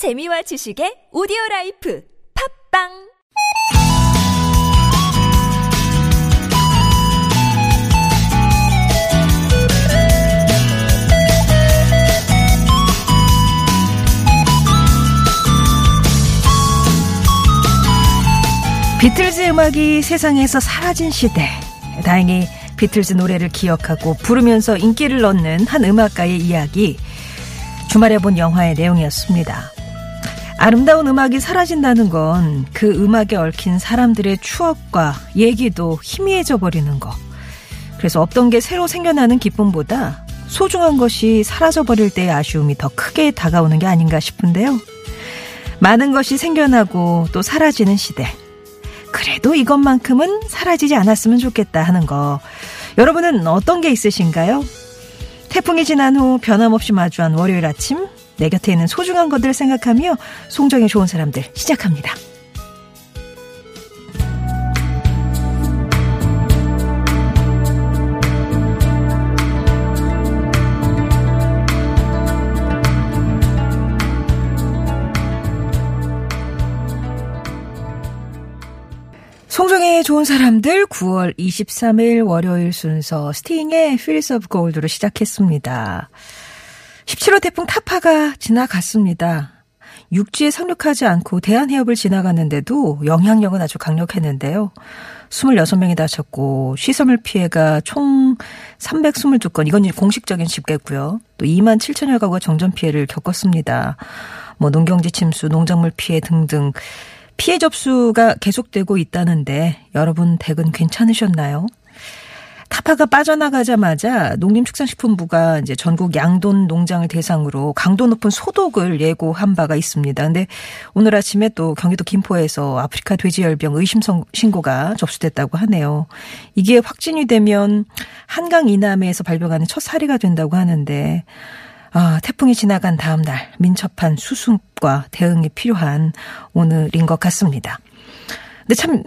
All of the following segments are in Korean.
재미와 지식의 오디오 라이프 팟빵 비틀즈 음악이 세상에서 사라진 시대. 다행히 비틀즈 노래를 기억하고 부르면서 인기를 얻는 한 음악가의 이야기. 주말에 본 영화의 내용이었습니다. 아름다운 음악이 사라진다는 건 그 음악에 얽힌 사람들의 추억과 얘기도 희미해져 버리는 거. 그래서 없던 게 새로 생겨나는 기쁨보다 소중한 것이 사라져 버릴 때의 아쉬움이 더 크게 다가오는 게 아닌가 싶은데요. 많은 것이 생겨나고 또 사라지는 시대. 그래도 이것만큼은 사라지지 않았으면 좋겠다 하는 거. 여러분은 어떤 게 있으신가요? 태풍이 지난 후 변함없이 마주한 월요일 아침, 내 곁에 있는 소중한 것들 생각하며 송정이 좋은 사람들 시작합니다. 송정의 좋은 사람들 9월 23일 월요일 순서 스팅의 Feels of Gold로 시작했습니다. 17호 태풍 타파가 지나갔습니다. 육지에 상륙하지 않고 대한해협을 지나갔는데도 영향력은 아주 강력했는데요. 26명이 다쳤고 시설물 피해가 총 322건 이건 공식적인 집계고요. 또 2만 7천여 가구가 정전 피해를 겪었습니다. 뭐 농경지 침수, 농작물 피해 등등 피해 접수가 계속되고 있다는데 여러분 댁은 괜찮으셨나요? 타파가 빠져나가자마자 농림축산식품부가 이제 전국 양돈 농장을 대상으로 강도 높은 소독을 예고한 바가 있습니다. 근데 오늘 아침에 또 경기도 김포에서 아프리카 돼지열병 의심 신고가 접수됐다고 하네요. 이게 확진이 되면 한강 이남에서 발병하는 첫 사례가 된다고 하는데 아, 태풍이 지나간 다음 날 민첩한 수습과 대응이 필요한 오늘인 것 같습니다. 근데 참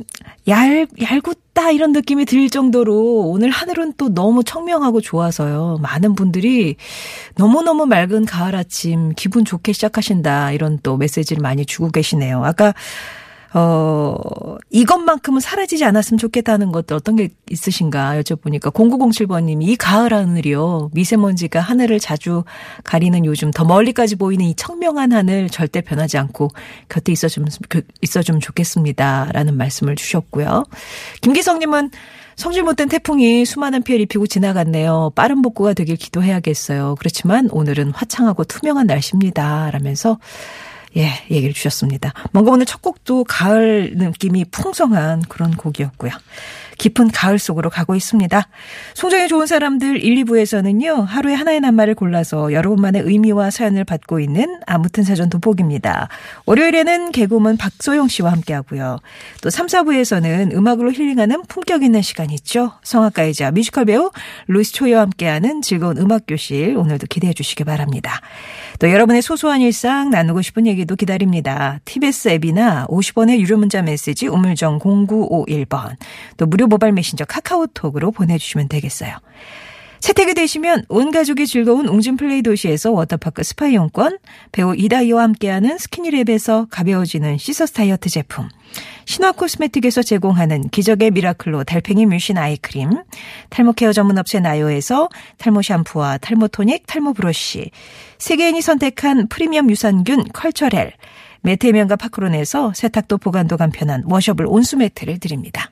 얇, 얄궂다 이런 느낌이 들 정도로 오늘 하늘은 또 너무 청명하고 좋아서요. 많은 분들이 너무너무 맑은 가을 아침 기분 좋게 시작하신다 이런 또 메시지를 많이 주고 계시네요. 아까 어, 이것만큼은 사라지지 않았으면 좋겠다는 것도 어떤 게 있으신가 여쭤보니까 0907번님이 이 가을 하늘이요. 미세먼지가 하늘을 자주 가리는 요즘 더 멀리까지 보이는 이 청명한 하늘 절대 변하지 않고 곁에 있어주면, 그, 있어주면 좋겠습니다. 라는 말씀을 주셨고요. 김기성님은 성질 못된 태풍이 수많은 피해를 입히고 지나갔네요. 빠른 복구가 되길 기도해야겠어요. 그렇지만 오늘은 화창하고 투명한 날씨입니다. 라면서 예, 얘기를 주셨습니다. 뭔가 오늘 첫 곡도 가을 느낌이 풍성한 그런 곡이었고요. 깊은 가을 속으로 가고 있습니다. 송정의 좋은 사람들 1, 2부에서는요, 하루에 하나의 낱말을 골라서 여러분만의 의미와 사연을 받고 있는 아무튼 사전 돋보기입니다. 월요일에는 개그우먼 박소영 씨와 함께 하고요. 또 3, 4부에서는 음악으로 힐링하는 품격 있는 시간 있죠. 성악가이자 뮤지컬 배우 루이스 초이와 함께하는 즐거운 음악교실 오늘도 기대해 주시기 바랍니다. 또 여러분의 소소한 일상 나누고 싶은 얘기도 기다립니다. TBS 앱이나 50원의 유료 문자 메시지 우물정 0951번 또 무료 모바일 메신저 카카오톡으로 보내주시면 되겠어요. 채택이 되시면 온 가족이 즐거운 웅진플레이 도시에서 워터파크 스파 이용권, 배우 이다해와 함께하는 스키니랩에서 가벼워지는 시서스 다이어트 제품, 신화 코스메틱에서 제공하는 기적의 미라클로 달팽이 뮤신 아이크림, 탈모 케어 전문 업체 나요에서 탈모 샴푸와 탈모 토닉, 탈모 브러쉬, 세계인이 선택한 프리미엄 유산균 컬처렐, 매트해면과 파크론에서 세탁도 보관도 간편한 워셔블 온수 매트를 드립니다.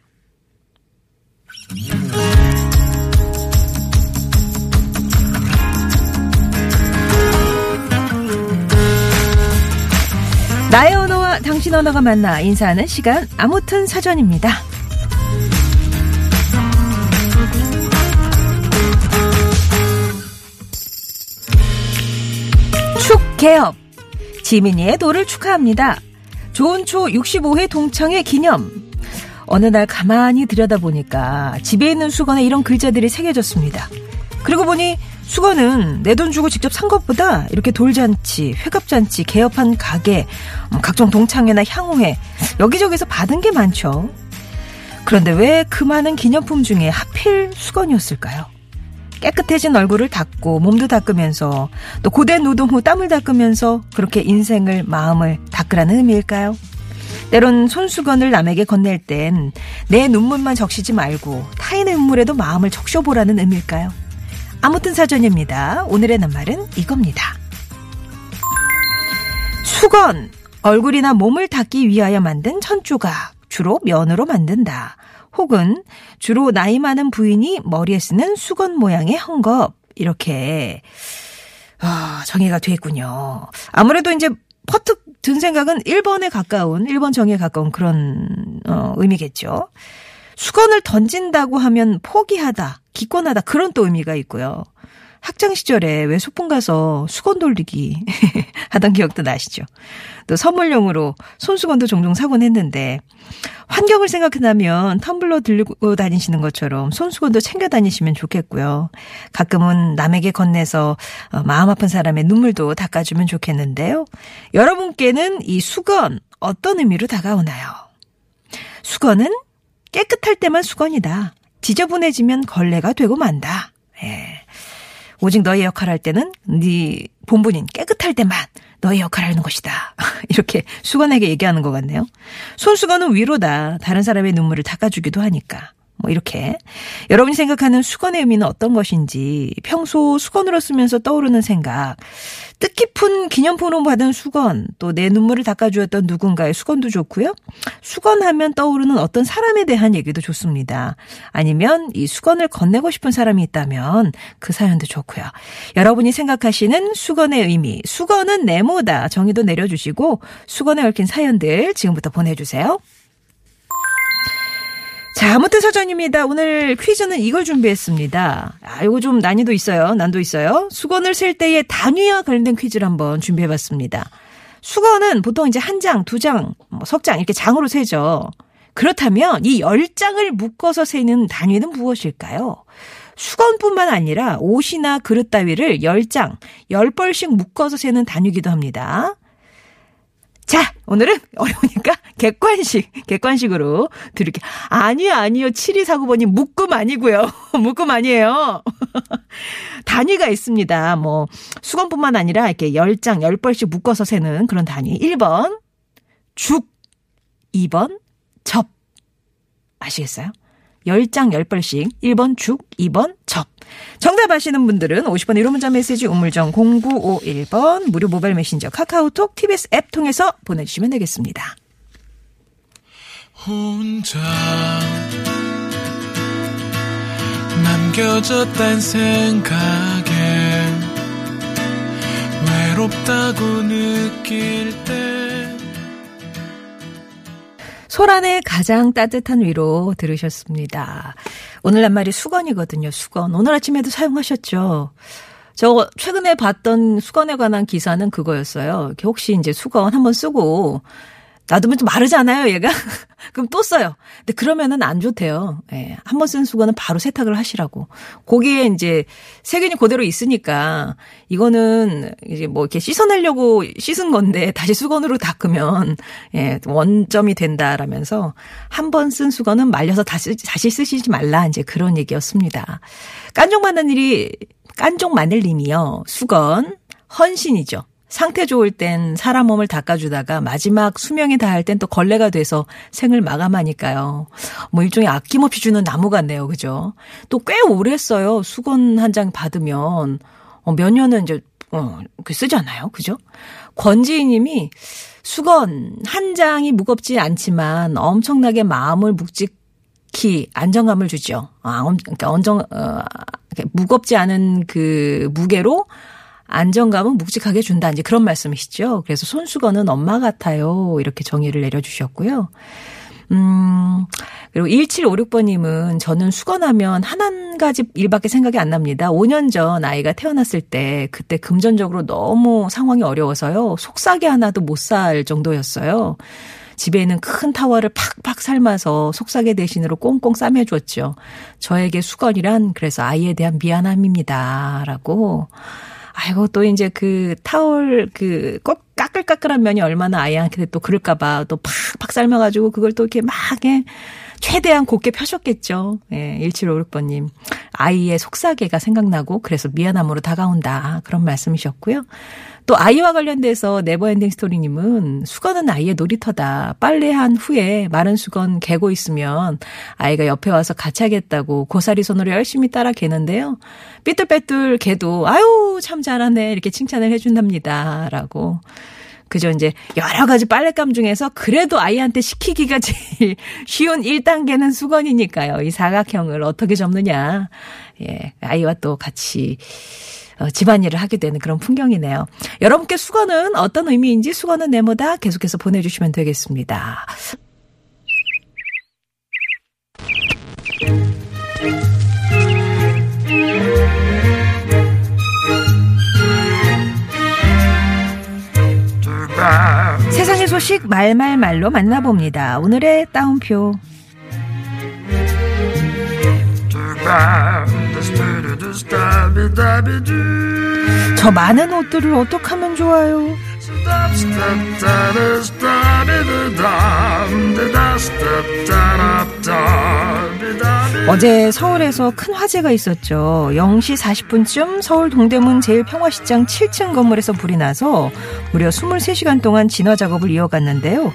나의 언어와 당신 언어가 만나 인사하는 시간 아무튼 사전입니다. 축 개업 지민이의 도를 축하합니다. 좋은 초 65회 동창회 기념 어느 날 가만히 들여다보니까 집에 있는 수건에 이런 글자들이 새겨졌습니다. 그리고 보니 수건은 내 돈 주고 직접 산 것보다 이렇게 돌잔치, 회갑잔치, 개업한 가게, 음, 각종 동창회나 향후회 여기저기서 받은 게 많죠. 그런데 왜 그 많은 기념품 중에 하필 수건이었을까요? 깨끗해진 얼굴을 닦고 몸도 닦으면서 또 고된 노동 후 땀을 닦으면서 그렇게 인생을 마음을 닦으라는 의미일까요? 때론 손수건을 남에게 건넬 땐 내 눈물만 적시지 말고 타인의 눈물에도 마음을 적셔보라는 의미일까요? 아무튼 사전입니다. 오늘의 낱말은 이겁니다. 수건, 얼굴이나 몸을 닦기 위하여 만든 천조각, 주로 면으로 만든다. 혹은 주로 나이 많은 부인이 머리에 쓰는 수건 모양의 헝겊, 이렇게, 아, 정의가 됐군요. 아무래도 이제 퍼뜩 든 생각은 1번에 가까운, 1번 정의에 가까운 그런, 어, 의미겠죠. 수건을 던진다고 하면 포기하다, 기권하다, 그런 또 의미가 있고요. 학창 시절에 왜 소풍 가서 수건 돌리기 하던 기억도 나시죠? 또 선물용으로 손수건도 종종 사곤 했는데 환경을 생각한다면 텀블러 들고 다니시는 것처럼 손수건도 챙겨 다니시면 좋겠고요. 가끔은 남에게 건네서 어, 마음 아픈 사람의 눈물도 닦아주면 좋겠는데요. 여러분께는 이 수건 어떤 의미로 다가오나요? 수건은 깨끗할 때만 수건이다. 지저분해지면 걸레가 되고 만다. 예. 오직 너의 역할 할 때는 네 본분인 깨끗할 때만 너의 역할을 하는 것이다. 이렇게 수건에게 얘기하는 것 같네요. 손수건은 위로다. 다른 사람의 눈물을 닦아주기도 하니까. 뭐 이렇게. 여러분이 생각하는 수건의 의미는 어떤 것인지 평소 수건으로 쓰면서 떠오르는 생각 뜻깊은 기념품으로 받은 수건 또 내 눈물을 닦아주었던 누군가의 수건도 좋고요. 수건하면 떠오르는 어떤 사람에 대한 얘기도 좋습니다. 아니면 이 수건을 건네고 싶은 사람이 있다면 그 사연도 좋고요. 여러분이 생각하시는 수건의 의미 수건은 네모다 정의도 내려주시고 수건에 얽힌 사연들 지금부터 보내주세요. 자, 아무튼 사전입니다. 오늘 퀴즈는 이걸 준비했습니다. 아, 이거 좀 난이도 있어요. 난도 있어요. 수건을 셀 때의 단위와 관련된 퀴즈를 한번 준비해봤습니다. 수건은 보통 이제 한 장, 두 장, 뭐 석장 이렇게 장으로 세죠. 그렇다면 이 열장을 묶어서 세는 단위는 무엇일까요? 수건뿐만 아니라 옷이나 그릇 따위를 열장열벌씩 묶어서 세는 단위기도 합니다. 자, 오늘은 어려우니까 객관식, 객관식으로 들을게. 아니요, 아니요. 7249번님 묶음 아니고요. 묶음 아니에요. 단위가 있습니다. 뭐, 수건뿐만 아니라 이렇게 10장, 10벌씩 묶어서 세는 그런 단위. 1번, 죽. 2번, 접. 아시겠어요? 10장 10벌씩 1번 죽, 2번 접. 정답 아시는 분들은 50번 1호 문자 메시지 우물정 0951번 무료 모바일 메신저 카카오톡 TBS 앱 통해서 보내주시면 되겠습니다. 혼자 남겨졌단 생각에 외롭다고 느낄 때 소란의 가장 따뜻한 위로 들으셨습니다. 오늘 낱말이 수건이거든요. 수건. 오늘 아침에도 사용하셨죠. 저 최근에 봤던 수건에 관한 기사는 그거였어요. 혹시 이제 수건 한번 쓰고 놔두면 좀 마르잖아요, 얘가. 그럼 또 써요. 근데 그러면은 안 좋대요. 예. 한 번 쓴 수건은 바로 세탁을 하시라고. 거기에 이제 세균이 그대로 있으니까 이거는 이제 뭐 이렇게 씻어내려고 씻은 건데 다시 수건으로 닦으면 예, 원점이 된다라면서 한 번 쓴 수건은 말려서 다시 다시 쓰시지 말라 이제 그런 얘기였습니다. 깐종 마늘이 깐종 마늘 님이요. 수건 헌신이죠. 상태 좋을 땐 사람 몸을 닦아주다가 마지막 수명이 다할 땐 또 걸레가 돼서 생을 마감하니까요. 뭐 일종의 아낌없이 주는 나무 같네요. 그죠? 또 꽤 오래 써요. 수건 한 장 받으면. 어, 몇 년은 이제, 어, 그 쓰잖아요. 그죠? 권지희 님이 수건 한 장이 무겁지 않지만 엄청나게 마음을 묵직히 안정감을 주죠. 아, 그러니까 언정, 어, 무겁지 않은 그 무게로 안정감은 묵직하게 준다. 이제 그런 말씀이시죠. 그래서 손수건은 엄마 같아요. 이렇게 정의를 내려주셨고요. 음, 그리고 1756번님은 저는 수건하면 한 가지 일밖에 생각이 안 납니다. 5년 전 아이가 태어났을 때 그때 금전적으로 너무 상황이 어려워서요. 속삭이 하나도 못 살 정도였어요. 집에 있는 큰 타워를 팍팍 삶아서 속삭이 대신으로 꽁꽁 싸매줬죠. 저에게 수건이란 그래서 아이에 대한 미안함입니다. 라고 아이고 또 이제 그 타월 그꼭 까끌까끌한 면이 얼마나 아이한테 또 그럴까봐 또 팍팍 삶아가지고 그걸 또 이렇게 막 해. 최대한 곱게 펴셨겠죠. 예, 1756번님. 아이의 속삭이가 생각나고 그래서 미안함으로 다가온다. 그런 말씀이셨고요. 또 아이와 관련돼서 네버엔딩 스토리님은 수건은 아이의 놀이터다. 빨래한 후에 마른 수건 개고 있으면 아이가 옆에 와서 같이 하겠다고 고사리 손으로 열심히 따라 개는데요. 삐뚤빼뚤 개도 아유 참 잘하네 이렇게 칭찬을 해준답니다. 라고. 그죠. 이제 여러 가지 빨랫감 중에서 그래도 아이한테 시키기가 제일 쉬운 1단계는 수건이니까요. 이 사각형을 어떻게 접느냐. 예. 아이와 또 같이 어, 집안일을 하게 되는 그런 풍경이네요. 여러분께 수건은 어떤 의미인지 수건은 네모다 계속해서 보내주시면 되겠습니다. 세상의 소식 말말말로 만나봅니다. 오늘의 따옴표. 저 많은 옷들을 어떻게 하면 좋아요? 어제 서울에서 큰 화재가 있었죠. 0시 40분쯤 서울 동대문 제일평화시장 7층 건물에서 불이 나서 무려 23시간 동안 진화 작업을 이어갔는데요.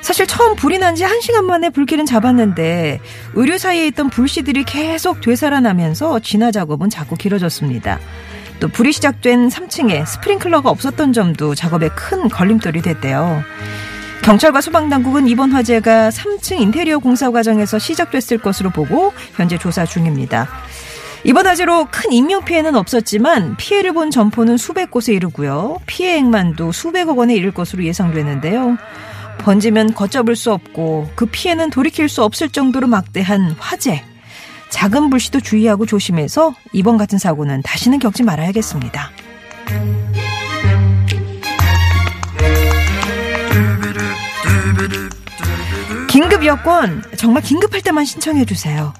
사실 처음 불이 난 지 1시간 만에 불길은 잡았는데 의류 사이에 있던 불씨들이 계속 되살아나면서 진화 작업은 자꾸 길어졌습니다. 또 불이 시작된 3층에 스프링클러가 없었던 점도 작업에 큰 걸림돌이 됐대요. 경찰과 소방당국은 이번 화재가 3층 인테리어 공사 과정에서 시작됐을 것으로 보고 현재 조사 중입니다. 이번 화재로 큰 인명피해는 없었지만 피해를 본 점포는 수백 곳에 이르고요. 피해액만도 수백억 원에 이를 것으로 예상되는데요. 번지면 걷잡을 수 없고 그 피해는 돌이킬 수 없을 정도로 막대한 화재. 작은 불씨도 주의하고 조심해서 이번 같은 사고는 다시는 겪지 말아야겠습니다. 긴급 여권 정말 긴급할 때만 신청해 주세요.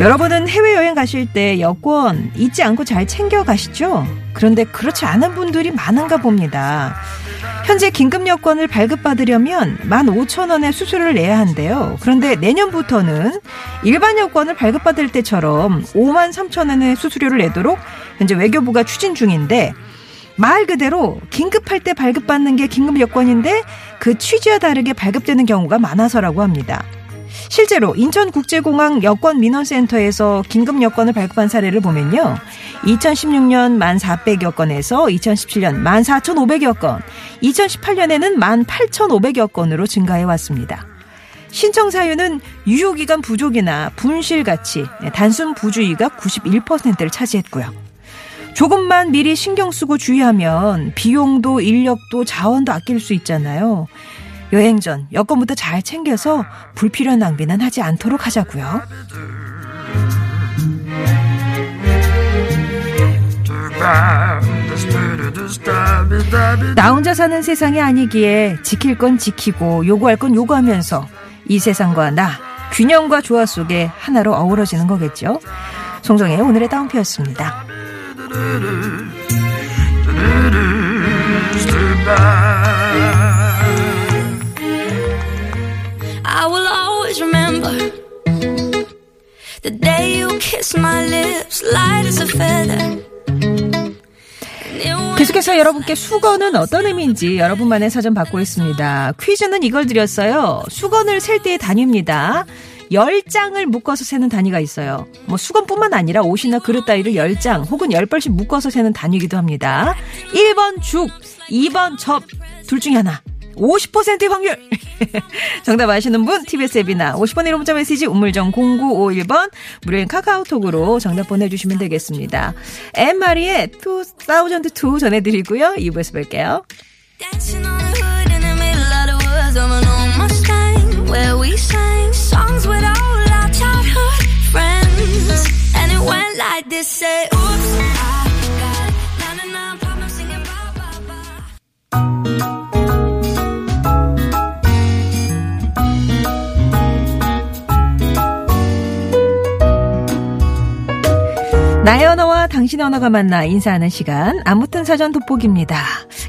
여러분은 해외여행 가실 때 여권 잊지 않고 잘 챙겨 가시죠? 그런데 그렇지 않은 분들이 많은가 봅니다. 현재 긴급 여권을 발급받으려면 15,000원의 수수료를 내야 한대요. 그런데 내년부터는 일반 여권을 발급받을 때처럼 53,000원의 수수료를 내도록 현재 외교부가 추진 중인데 말 그대로 긴급할 때 발급받는 게 긴급 여권인데 그 취지와 다르게 발급되는 경우가 많아서라고 합니다. 실제로 인천국제공항 여권 민원센터에서 긴급 여권을 발급한 사례를 보면요. 2016년 1,400여 건에서 2017년 14,500여 건, 2018년에는 18,500여 건으로 증가해 왔습니다. 신청 사유는 유효기간 부족이나 분실 가치, 네, 단순 부주의가 91%를 차지했고요. 조금만 미리 신경 쓰고 주의하면 비용도 인력도 자원도 아낄 수 있잖아요. 여행 전 여권부터 잘 챙겨서 불필요한 낭비는 하지 않도록 하자고요. 나 혼자 사는 세상이 아니기에 지킬 건 지키고 요구할 건 요구하면서 이 세상과 나 균형과 조화 속에 하나로 어우러지는 거겠죠. 송정의 오늘의 다운표였습니다. Remember the day you kissed my lips, light as a feather. 계속해서 여러분께 수건은 어떤 의미인지 여러분만의 사전 받고 있습니다. 퀴즈는 이걸 드렸어요. 수건을 셀 때의 단위입니다. 10장을 묶어서 세는 단위가 있어요. 뭐 수건뿐만 아니라 옷이나 그릇 따위를 10장 혹은 10벌씩 묶어서 세는 단위이기도 합니다. 1번 죽, 2번 접, 둘 중에 하나. 50%의 확률. 정답 아시는 분 TBS 앱이나 50번 1호 문자 메시지 우물정 0951번 무료인 카카오톡으로 정답 보내주시면 되겠습니다. 엠마리의 2002 전해드리고요. 2부에서 뵐게요. this say oops 나의 언어와 당신의 언어가 만나 인사하는 시간 아무튼 사전 돋보기입니다.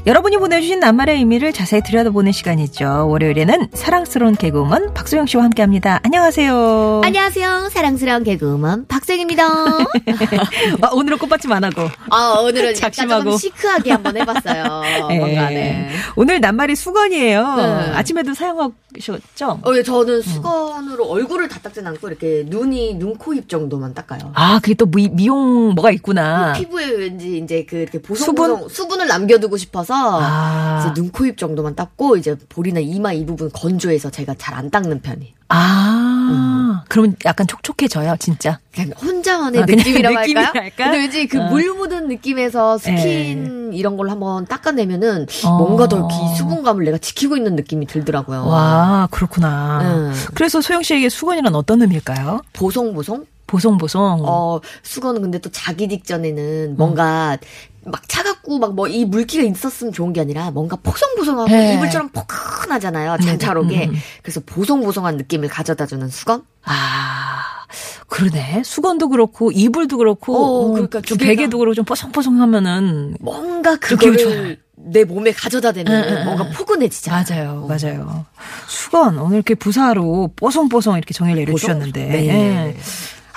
여러분이 보내주신 낱말의 의미를 자세히 들여다보는 시간이죠. 월요일에는 사랑스러운 개그우먼 박소영 씨와 함께합니다. 안녕하세요. 안녕하세요. 사랑스러운 개그우먼 박생입니다. 아, 오늘은 꽃받침 안 하고. 아, 오늘은 작심하고. 시크하게 한번 해봤어요. 예. 뭔가, 네. 오늘 낱말이 수건이에요. 네. 아침에도 사용하셨죠? 어, 예, 저는 수건으로 얼굴을 다 닦진 않고 이렇게 눈이, 눈, 코, 입 정도만 닦아요. 아, 그게 또 미, 미용 뭐가 있구나. 피부에 왠지 이제 그 이렇게 보송보송 수분? 을 남겨두고 싶어서 아. 눈, 코, 입 정도만 닦고 이제 볼이나 이마 이 부분 건조해서 제가 잘 안 닦는 편이에요. 아, 그러면 약간 촉촉해져요, 진짜. 그냥 혼자만의 아, 그냥 느낌이라고 할까요? 느낌이랄까? 근데 왠지 그 어. 물 묻은 느낌에서 스킨 이런 걸 한번 닦아내면은 어. 뭔가 더 이 수분감을 내가 지키고 있는 느낌이 들더라고요. 와, 그렇구나. 음. 그래서 소영 씨에게 수건이란 어떤 의미일까요? 보송보송? 보송보송. 어, 수건은 근데 또 자기 직전에는 뭔가 막 차갑고 막 뭐 이 물기가 있었으면 좋은 게 아니라 뭔가 포송포송하고 네. 이불처럼 포근하잖아요. 잔차롭게. 음, 음. 그래서 보송보송한 느낌을 가져다 주는 수건? 아, 그러네. 수건도 그렇고, 이불도 그렇고, 어, 어, 그러니까 좀 베개도 그렇고, 좀 뽀송뽀송하면은. 뭔가 그거를 내 몸에 가져다 대면 뭔가 응. 포근해지잖아요. 맞아요, 맞아요. 수건, 오늘 이렇게 부사로 뽀송뽀송 이렇게 정의를 내려주셨는데. 네. 예.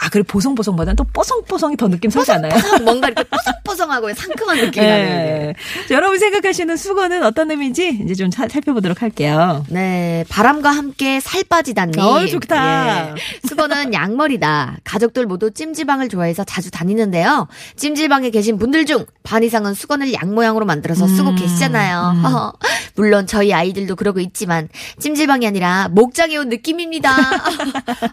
아, 그리고 보송보송보다는 또 뽀송뽀송이 더 느낌 살지 않아요? 뽀송, 뭔가 이렇게 뽀송뽀송하고 상큼한 느낌이 나네요. 예. 자, 여러분 생각하시는 수건은 어떤 의미인지 이제 좀 사- 살펴보도록 할게요. 네, 바람과 함께 살 빠지다님. 어이, 좋다. 예. 수건은 양머리다. 가족들 모두 찜질방을 좋아해서 자주 다니는데요. 찜질방에 계신 분들 중 반 이상은 수건을 양 모양으로 만들어서 쓰고 음, 계시잖아요. 음. 물론 저희 아이들도 그러고 있지만 찜질방이 아니라 목장에 온 느낌입니다.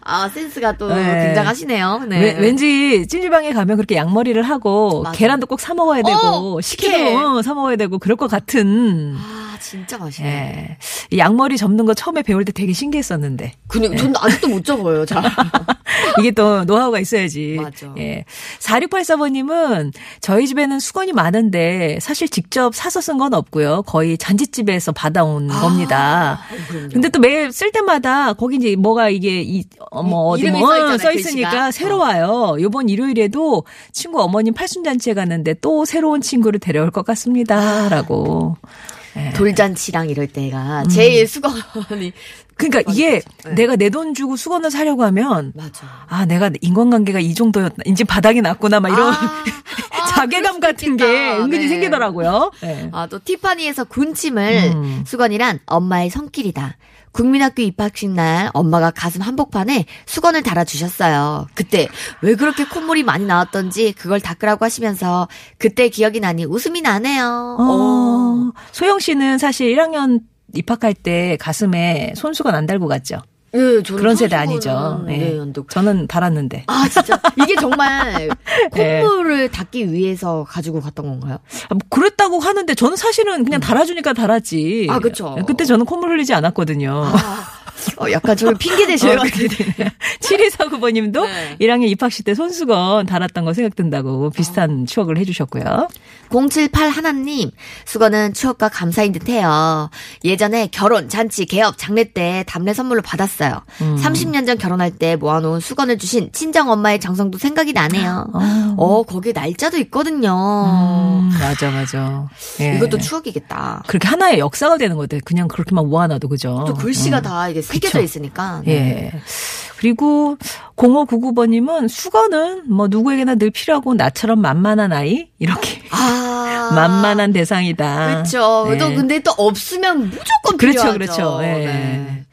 아, 센스가 또 네. 굉장하시네요. 네. 왠- 왠지 찜질방에 가면 그렇게 양머리를 하고 맞아. 계란도 꼭 사 먹어야 되고 어, 식혜도 식혜. 어, 사 먹어야 되고 그럴 것 같은. 아, 진짜 맛있네. 예. 이 양머리 접는 거 처음에 배울 때 되게 신기했었는데 근데 전 아직도 못 접어요. 잘. 이게 또 노하우가 있어야지. 맞아. 예. 4684번님은 저희 집에는 수건이 많은데 사실 직접 사서 쓴 건 없고요. 거의 잔짓집에서 받아온 겁니다. 그럼요. 근데 또 매일 쓸 때마다 거기 이제 뭐가 이게 이, 어, 뭐 어디 뭐 써 있으니까. 새로 어. 와요. 요번 일요일에도 친구 어머님 팔순잔치에 갔는데 또 새로운 친구를 데려올 것 같습니다 라고. 예. 돌잔치랑 이럴 때가 제일 수건이 그러니까 이게 네. 내가 내 돈 주고 수건을 사려고 하면 맞아. 아 내가 인간관계가 이 정도였나 이제 바닥이 났구나 막 이런 아, 자괴감 그럴 같은 게. 은근히 네. 생기더라고요. 네. 아, 또 티파니에서 군침을 음. 수건이란 엄마의 손길이다. 국민학교 입학식 날 엄마가 가슴 한복판에 수건을 달아주셨어요. 그때 왜 그렇게 콧물이 많이 나왔던지 그걸 닦으라고 하시면서 그때 기억이 나니 웃음이 나네요. 어, 소영 씨는 사실 1학년 입학할 때 가슴에 손수건 안 달고 갔죠. 예, 저는 그런 세대 아니죠. 예. 네, 안 듣고. 저는 달았는데. 아, 진짜. 이게 정말 네. 콧물을 닦기 위해서 가지고 갔던 건가요? 아, 뭐 그랬다고 하는데 저는 사실은 그냥 달아주니까 달았지. 아, 그쵸. 그때 저는 콧물 흘리지 않았거든요. 아, 어, 약간 저를 핑계 대셔요. 어, 7249번님도 네. 1학년 입학식 때 손수건 달았던 거 생각든다고 비슷한 추억을 해주셨고요. 078 하나님, 수건은 추억과 감사인 듯해요. 예전에 결혼, 잔치, 개업, 장례 때 답례 선물로 받았어요. 음. 30년 전 결혼할 때 모아놓은 수건을 주신 친정 엄마의 정성도 생각이 나네요. 어. 어, 거기에 날짜도 있거든요. 음, 맞아, 맞아. 예. 이것도 추억이겠다. 그렇게 하나의 역사가 되는 것 같아요. 그냥 그렇게만 모아놔도 그죠. 또 글씨가 음. 다 이게 새겨져. 있으니까. 네. 예. 그리고 0599번님은 수건은 뭐 누구에게나 늘 필요하고 나처럼 만만한 아이 이렇게 아. 만만한 대상이다. 그렇죠. 예. 또 근데 또 없으면 무조건 그렇죠, 필요하죠. 그렇죠. 예. 네.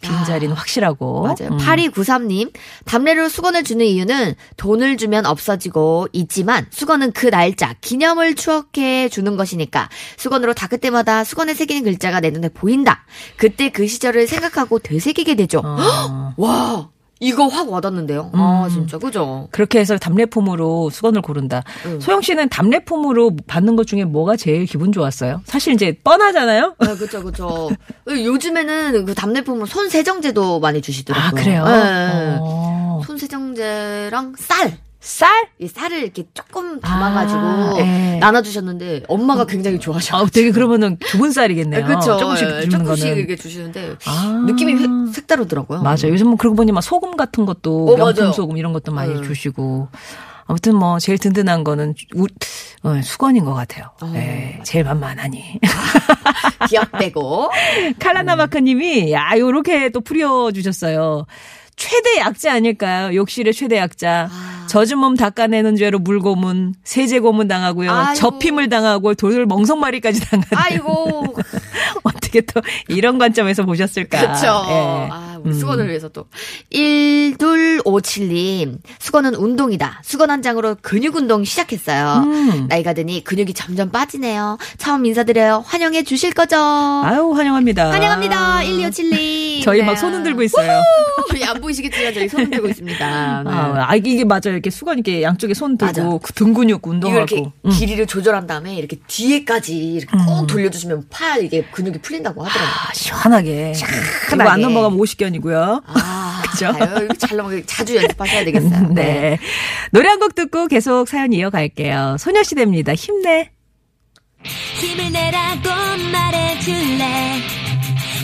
빈자리는 확실하고. 맞아요. 음. 8293님, 담례로 수건을 주는 이유는 돈을 주면 없어지고 있지만 수건은 그 날짜, 기념을 추억해 주는 것이니까 수건으로 닦을 때마다 수건에 새기는 글자가 내 눈에 보인다. 그때 그 시절을 생각하고 되새기게 되죠. 어. 와, 이거 확 와닿는데요. 아, 진짜, 그죠? 그렇게 해서 답례품으로 수건을 고른다. 응. 소영 씨는 답례품으로 받는 것 중에 뭐가 제일 기분 좋았어요? 사실 이제 뻔하잖아요. 아, 그쵸, 그쵸. 요즘에는 그 답례품으로 손 세정제도 많이 주시더라고요. 아 그래요. 네. 어. 손 세정제랑 쌀. 쌀? 이 쌀을 이렇게 조금 담아가지고 아, 예. 나눠주셨는데 엄마가 굉장히 좋아하셔. 아, 되게 그러면은 좋은 쌀이겠네요. 그렇죠. 조금씩 예, 주는 조금씩 거는. 이렇게 주시는데 아. 느낌이 회- 색다르더라고요. 맞아요. 요즘은 그러고 보니 막 소금 같은 것도 어, 명품 맞아요. 소금 이런 것도 많이 음. 주시고. 아무튼 뭐 제일 든든한 거는 우, 어, 수건인 것 같아요. 네, 제일 만만하니. 기억되고. 칼라나마카님이 야 요렇게 또 풀어주셨어요. 최대 약자 아닐까요? 욕실의 최대 약자. 젖은 몸 닦아내는 죄로 물고문, 세제 고문 당하고요. 아이고. 접힘을 당하고 돌 멍석마리까지 당하는. 아이고. 어떻게 또 이런 관점에서 보셨을까? 그렇죠. 예. 아, 우리 수건을 위해서 또 1257님 수건은 운동이다. 수건 한 장으로 근육 운동 시작했어요. 음. 나이가 드니 근육이 점점 빠지네요. 처음 인사드려요. 환영해 주실 거죠? 아유 환영합니다. 환영합니다. 1257님. 저희 막손 흔들고 있어요. 우후! 안보 이시겠지만 저희 손 흔들고 있습니다. 네. 아, 아, 이게 맞아요. 이렇게 수건 이렇게 양쪽에 손. 들고 그 등 근육 운동하고. 이렇게 음. 길이를 조절한 다음에 이렇게 뒤에까지 이렇게 꼭 돌려주시면 팔 이게 근육이 풀린다고 하더라고요. 아, 시원하게. 그리고 안 넘어가면 50견이고요. 아, 그죠? 잘 넘어가 자주 연습하셔야 되겠어요. 네. 노래 한 곡 듣고 계속 사연 이어갈게요. 소녀시대입니다. 힘내. 힘을 내라고 말해줄래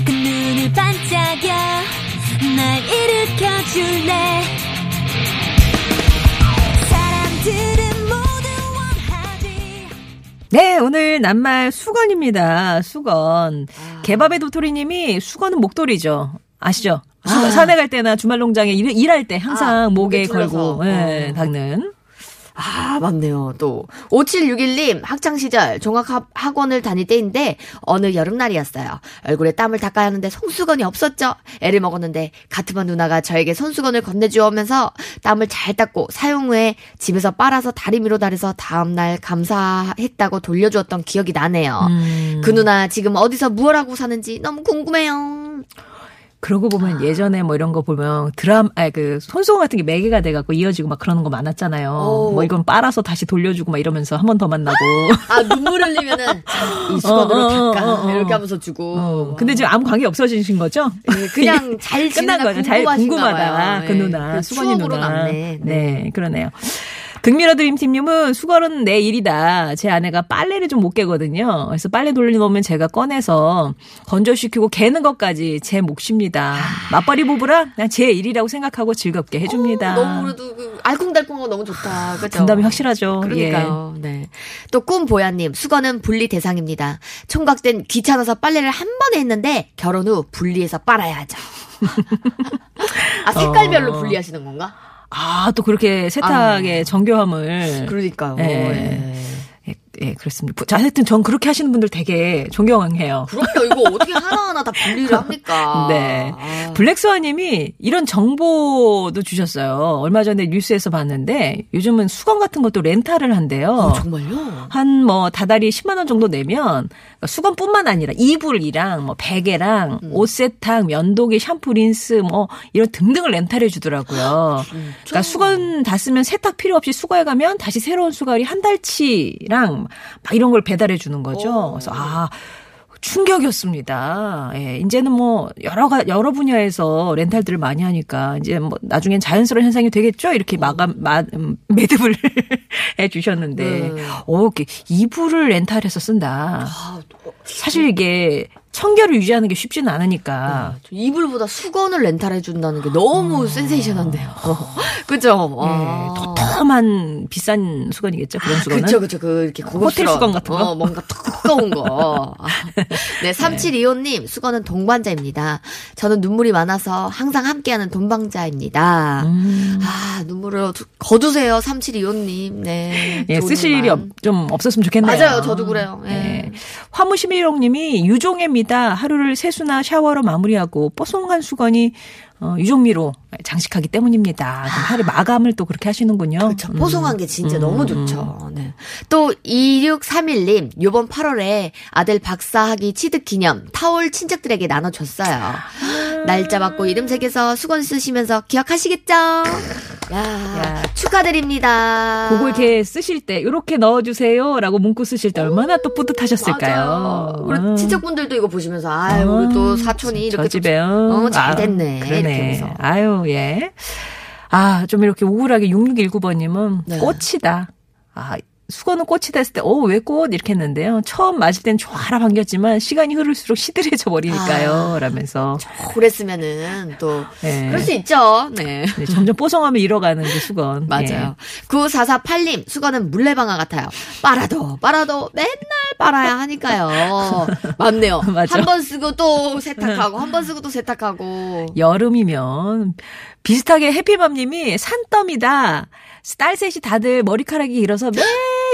그 눈을 반짝여 날 일으켜줄래 사람들은 모두 원하지 네, 오늘 낱말 수건입니다. 수건. 개밥의 도토리님이 수건은 목도리죠. 아시죠? 수건, 산에 갈 때나 주말 농장에 일, 일할 때 항상 아, 목에. 걸고 예, 어. 닦는. 아, 맞네요. 또 5761님 학창 시절 종합 학- 학원을 다닐 때인데 어느 여름날이었어요. 얼굴에 땀을 닦아야 하는데 손수건이 없었죠. 애를 먹었는데 가트만 누나가 저에게 손수건을 건네주면서 땀을 잘 닦고 사용 후에 집에서 빨아서 다리미로 달여서 다음 날 감사했다고 돌려주었던 기억이 나네요. 음. 그 누나 지금 어디서 무엇 하고 사는지 너무 궁금해요. 그러고 보면 예전에 뭐 이런 거 보면 드라마, 아니 그 손수건 같은 게 매개가 돼갖고 이어지고 막 그러는 거 많았잖아요. 오. 뭐 이건 빨아서 다시 돌려주고 막 이러면서 한 번 더 만나고. 아 눈물 흘리면은 이 수건으로 어, 어, 닦아 어, 어. 이렇게 하면서 주고. 어, 근데 지금 아무 관계 없어지신 거죠? 예, 그냥 잘 끝난 거죠. 잘 궁금하다. 봐요. 그 예, 누나, 그 수건이 누나. 남네. 네. 그러네요. 등미러 드림팀님은 수건은 내 일이다. 제 아내가 빨래를 좀 못 개거든요. 그래서 빨래 돌려놓으면 제가 꺼내서 건조시키고 개는 것까지 제 몫입니다. 맞벌이 부부라 그냥 제 일이라고 생각하고 즐겁게 해줍니다. 어, 너무 그래도 그 알콩달콩하고 너무 좋다. 그죠? 분담이 확실하죠. 그러니까요. 네. 또 꿈보야님 수건은 분리 대상입니다. 총각 땐 귀찮아서 빨래를 한 번에 했는데 결혼 후 분리해서 빨아야죠. 아 색깔별로 어. 분리하시는 건가? 아, 또 그렇게 세탁의 정교함을. 그러니까요. 예. 예. 예, 예, 그렇습니다. 자, 하여튼 전 그렇게 하시는 분들 되게 존경해요. 그럼요. 이거 어떻게 하나하나 다 분리를 합니까? 네. 아. 블랙스와님이 이런 정보도 주셨어요. 얼마 전에 뉴스에서 봤는데 요즘은 수건 같은 것도 렌탈을 한대요. 어, 정말요? 한 뭐 다달이 10만 원 정도 내면 그러니까 수건뿐만 아니라 이불이랑 뭐 베개랑 음. 옷 세탁, 면도기, 샴푸, 린스 뭐 이런 등등을 렌탈해 주더라고요. 그러니까 수건 다 쓰면 세탁 필요 없이 수거해 가면 다시 새로운 수거리 한 달치랑 막 이런 걸 배달해 주는 거죠. 그래서 아 충격이었습니다. 예, 이제는 뭐 여러 가 여러 분야에서 렌탈들을 많이 하니까 이제 뭐 나중엔 자연스러운 현상이 되겠죠. 이렇게 마감 마, 음, 매듭을 해 주셨는데 네. 어, 이렇게 이불을 렌탈해서 쓴다. 아, 사실 이게 청결을 유지하는 게 쉽지는 않으니까. 저 이불보다 수건을 렌탈해 준다는 게 너무 센세이션한데요. 그죠? 예, 아. 도톰한 비싼 수건이겠죠. 그런 수건은. 그쵸, 그쵸. 그, 이렇게 고급스러운. 호텔 수건 같은 거? 어, 뭔가 두꺼운 거. 아. 네, 3725님, 수건은 동반자입니다. 저는 눈물이 많아서 항상 함께하는 동반자입니다. 음. 아, 눈물을 두- 거두세요, 3725님. 네. 예, 쓰실 일이. 없- 좀 없었으면 좋겠네요. 맞아요, 저도 그래요. 예. 예. 화무시미롱님이 유종 입니다. 하루를 세수나 샤워로 마무리하고 뽀송한 수건이 어, 유종미로 장식하기 때문입니다. 하루 마감을 또 그렇게 하시는군요. 그렇죠. 뽀송한 게 진짜 너무 좋죠. 네. 또 2631님 요번 8월에 아들 박사학위 취득 기념 타올 친척들에게 나눠줬어요. 날짜 받고 이름 새겨서 수건 쓰시면서 기억하시겠죠? 야, 야. 축하드립니다. 그거 이렇게 쓰실 때 이렇게 넣어주세요 라고 문구 쓰실 때 얼마나 또 뿌듯하셨을까요? 우리 아. 친척분들도 이거 보시면서 아유 우리 또 사촌이 저 이렇게 집에 어, 잘 아, 됐네 그러네. 아유 예. 아 좀 이렇게 우울하게 6619번님은 네. 꽃이다. 아 수건은 꽃이 됐을 때, 어, 왜 꽃? 이렇게 했는데요. 처음 맞을 땐 좋아라 반겼지만 시간이 흐를수록 시들해져 버리니까요. 아. 라면서. 오랬으면은 또 네. 그럴 수 있죠. 네. 네, 점점 뽀송함을 잃어가는 그 수건. 맞아요. 9448님, 수건은 물레방아 같아요. 빨아도, 빨아도, 맨날 빨아야 하니까요. 맞네요. 한 번 쓰고 또 세탁하고, 한 번 쓰고 또 세탁하고. 예. 여름이면 비슷하게 해피맘님이 산더미다. 딸 셋이 다들 머리카락이 길어서 매일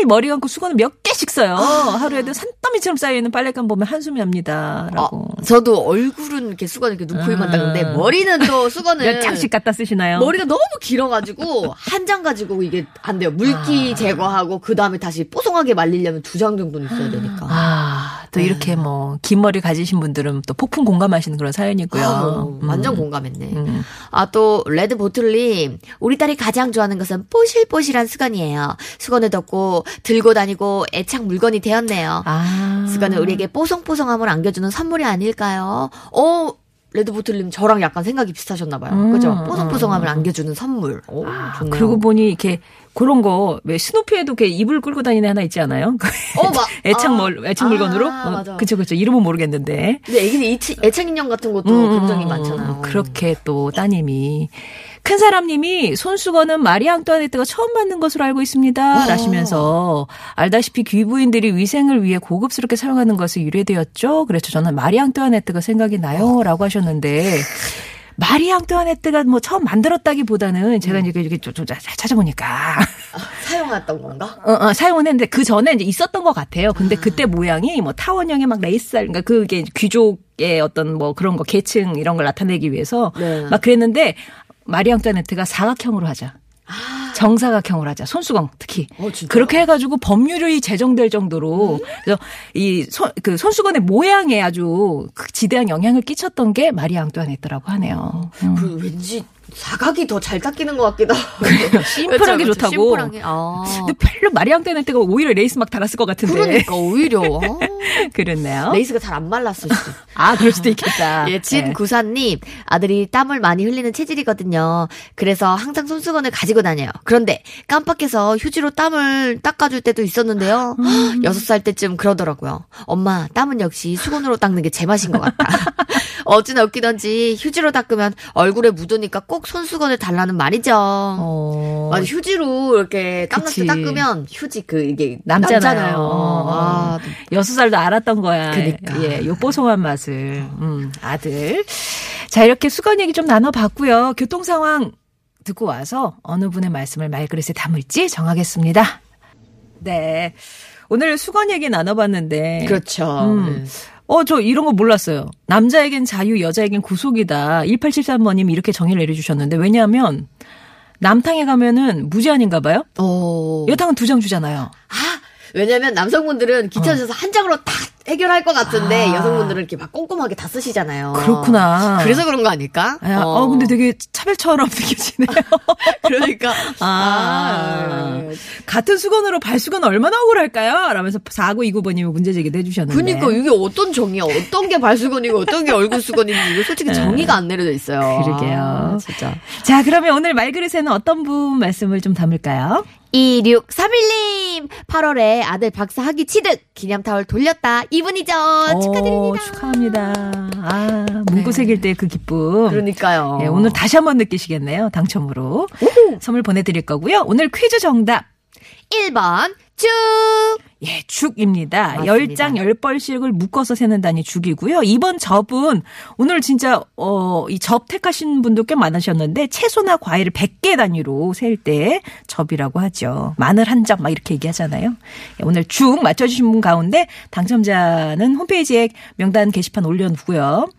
머리 감고 수건을 몇 개씩 써요. 하루에도 산더미처럼 쌓여있는 빨랫감 보면 한숨이 납니다. 라고. 어, 저도 얼굴은 이렇게 수건 이렇게 눈코입만 아. 닦는데 머리는 또 수건을 몇 장씩 갖다 쓰시나요? 머리가 너무 길어가지고 한 장 가지고 이게 안 돼요. 물기 제거하고 그 다음에 다시 뽀송하게 말리려면 두 장 정도는 있어야 되니까. 아, 또 네. 이렇게 뭐, 긴 머리 가지신 분들은 또 폭풍 공감하시는 그런 사연이고요. 아, 뭐, 음. 완전 공감했네. 음. 아, 또, 레드 보틀님. 우리 딸이 가장 좋아하는 것은 뽀실뽀실한 수건이에요. 수건을 덮고 들고 다니고 애착 물건이 되었네요. 아. 수건은 우리에게 뽀송뽀송함을 안겨주는 선물이 아닐까요? 어, 레드보틀님 저랑 약간 생각이 비슷하셨나봐요. 음, 그죠? 뽀송뽀송함을 안겨주는 선물. 오, 아, 좋네요. 그러고 보니 이렇게 그런 거 왜 스누피에도 이렇게 이불 끌고 다니는 애 하나 있지 않아요? 어, 마- 애착 아. 멀 애착 물건으로? 아, 어, 맞아. 그쵸 그쵸 이름은 모르겠는데. 근데 애기는 애착, 인형 같은 것도 음, 굉장히 음, 많잖아요. 그렇게 또 따님이 큰 사람님이 손수건은 마리 앙뚜아네트가 처음 만든 것으로 알고 있습니다. 어. 라시면서 알다시피 귀부인들이 위생을 위해 고급스럽게 사용하는 것이 유래되었죠. 그래서 저는 마리 앙뚜아네트가 생각이 나요라고 하셨는데 마리 앙뚜아네트가 뭐 처음 만들었다기보다는 제가 이제 이렇게 좀, 좀 찾아보니까 사용했던 건가? 어, 어, 사용은 했는데 그 전에 이제 있었던 것 같아요. 근데 그때 모양이 뭐 타원형의 막 레이스알, 그러니까 그게 귀족 의 어떤 뭐 그런 거 계층 이런 걸 나타내기 위해서 네. 막 그랬는데 마리 앙뚜아네트가 사각형으로 하자. 정사각형으로 하자. 손수건 특히. 아. 어? 그렇게 해가지고 법률이 제정될 정도로 그래서 이 손, 그 손수건의 모양에 아주 그 지대한 영향을 끼쳤던 게 마리 앙뚜아네트라고 하네요. 음. 그 왠지 사각이 더 잘 닦이는 것 같기도 하고. 심플하게 그렇죠, 좋다고. 심플하게. 아. 근데 별로 마리 앙뚜아네트가 오히려 레이스 막 달았을 것 같은데. 그러니까 오히려 어. 그랬네요. 레이스가 잘 안 말랐을 수도. 아, 그럴 수도 있겠다. 예, 진 네. 구사님 아들이 땀을 많이 흘리는 체질이거든요. 그래서 항상 손수건을 가지고 다녀요. 그런데 깜빡해서 휴지로 땀을 닦아줄 때도 있었는데요. 음. 여섯 살 때쯤 그러더라고요. 엄마 땀은 역시 수건으로 닦는 게 제맛인 것 같다. 어찌나 웃기던지 휴지로 닦으면 얼굴에 묻으니까 꼭 손수건을 달라는 말이죠. 어. 맞아 휴지로 이렇게 때 닦으면 휴지 그 이게 남잖아요. 남잖아요. 어. 아, 여섯 살도 알았던 거야. 그니까. 예, 요 뽀송한 맛을. 음, 아들. 자, 이렇게 수건 얘기 좀 나눠봤고요. 교통 상황 듣고 와서 어느 분의 말씀을 말그릇에 담을지 정하겠습니다. 네. 오늘 수건 얘기 나눠봤는데. 그렇죠. 음. 어, 저 이런 거 몰랐어요. 남자에겐 자유, 여자에겐 구속이다. 1873번님이 이렇게 정의를 내려주셨는데, 왜냐하면, 남탕에 가면은 무제한인가 봐요? 어. 여탕은 두 장 주잖아요. 아, 왜냐면 남성분들은 귀찮으셔서 한 장으로 다 해결할 것 같은데 아. 여성분들은 이렇게 막 꼼꼼하게 다 쓰시잖아요. 그렇구나. 그래서 그런 거 아닐까? 아, 어. 근데 되게 차별처럼 느껴지네요. 그러니까 아, 같은 수건으로 발수건 얼마나 억울할까요? 라면서 4929번님이 문제 제기도 해주셨는데. 그러니까 이게 어떤 정의야? 어떤 게 발수건이고 어떤 게 얼굴 수건인지 이거 솔직히 정의가 안 내려져 있어요. 네. 그러게요. 아, 진짜. 자, 그러면 오늘 말그릇에는 어떤 분 말씀을 좀 담을까요? 2631님 8월에 아들 박사 학위 취득 기념타월 돌렸다 이분이죠 축하드립니다. 오, 축하합니다. 아, 문구 새길 때 그 기쁨. 그러니까요. 예, 오늘 다시 한번 느끼시겠네요. 당첨으로. 선물 보내드릴 거고요. 오늘 퀴즈 정답. 1번 쭉 예, 죽입니다. 맞습니다. 10장 10벌씩을 묶어서 세는다니 죽이고요. 이번 접은 오늘 진짜 어, 이 접 택하신 분도 꽤 많으셨는데 채소나 과일을 100개 단위로 셀 때 접이라고 하죠. 마늘 한점막 이렇게 얘기하잖아요. 예, 오늘 죽 맞춰 주신 분 가운데 당첨자는 홈페이지에 명단 게시판 올려 놓고요.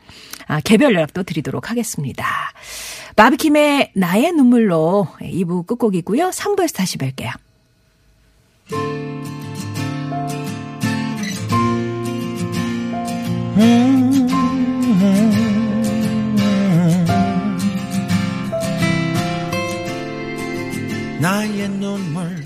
아, 개별 연락도 드리도록 하겠습니다. 바비킴의 나의 눈물로 2부 끝곡이고요. 3부에서 다시 뵐게요. 나의 눈물로